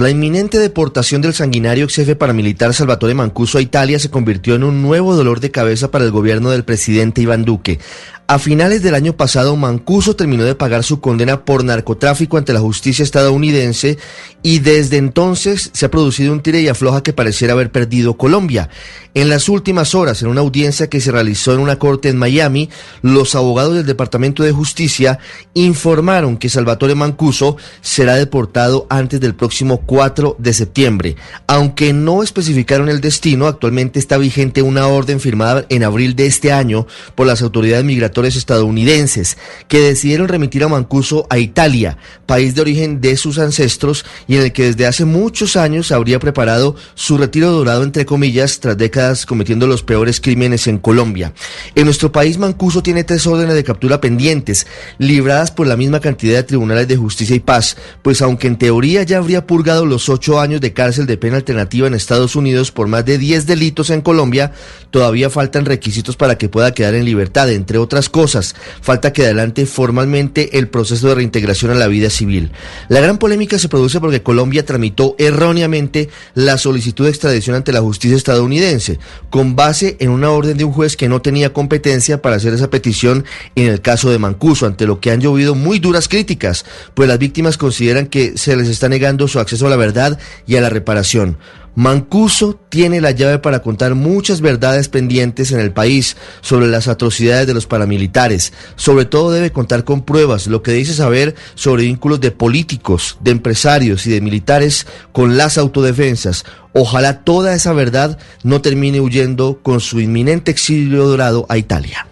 La inminente deportación del sanguinario ex jefe paramilitar Salvatore Mancuso a Italia se convirtió en un nuevo dolor de cabeza para el gobierno del presidente Iván Duque. A finales del año pasado, Mancuso terminó de pagar su condena por narcotráfico ante la justicia estadounidense y desde entonces se ha producido un tire y afloja que pareciera haber perdido Colombia. En las últimas horas, en una audiencia que se realizó en una corte en Miami, los abogados del Departamento de Justicia informaron que Salvatore Mancuso será deportado antes del próximo 4 de septiembre. Aunque no especificaron el destino, actualmente está vigente una orden firmada en abril de este año por las autoridades migratorias estadounidenses que decidieron remitir a Mancuso a Italia, país de origen de sus ancestros y en el que desde hace muchos años habría preparado su retiro dorado entre comillas tras décadas cometiendo los peores crímenes en Colombia. En nuestro país Mancuso tiene tres órdenes de captura pendientes, libradas por la misma cantidad de tribunales de justicia y paz, pues aunque en teoría ya habría purgado los ocho años de cárcel de pena alternativa en Estados Unidos por más de diez delitos en Colombia, todavía faltan requisitos para que pueda quedar en libertad, entre otras cosas. Falta que adelante formalmente el proceso de reintegración a la vida civil. La gran polémica se produce porque Colombia tramitó erróneamente la solicitud de extradición ante la justicia estadounidense, con base en una orden de un juez que no tenía competencia para hacer esa petición en el caso de Mancuso, ante lo que han llovido muy duras críticas, pues las víctimas consideran que se les está negando su acceso a la verdad y a la reparación. Mancuso tiene la llave para contar muchas verdades pendientes en el país sobre las atrocidades de los paramilitares. Sobre todo debe contar con pruebas, lo que dice saber sobre vínculos de políticos, de empresarios y de militares con las autodefensas. Ojalá toda esa verdad no termine huyendo con su inminente exilio dorado a Italia.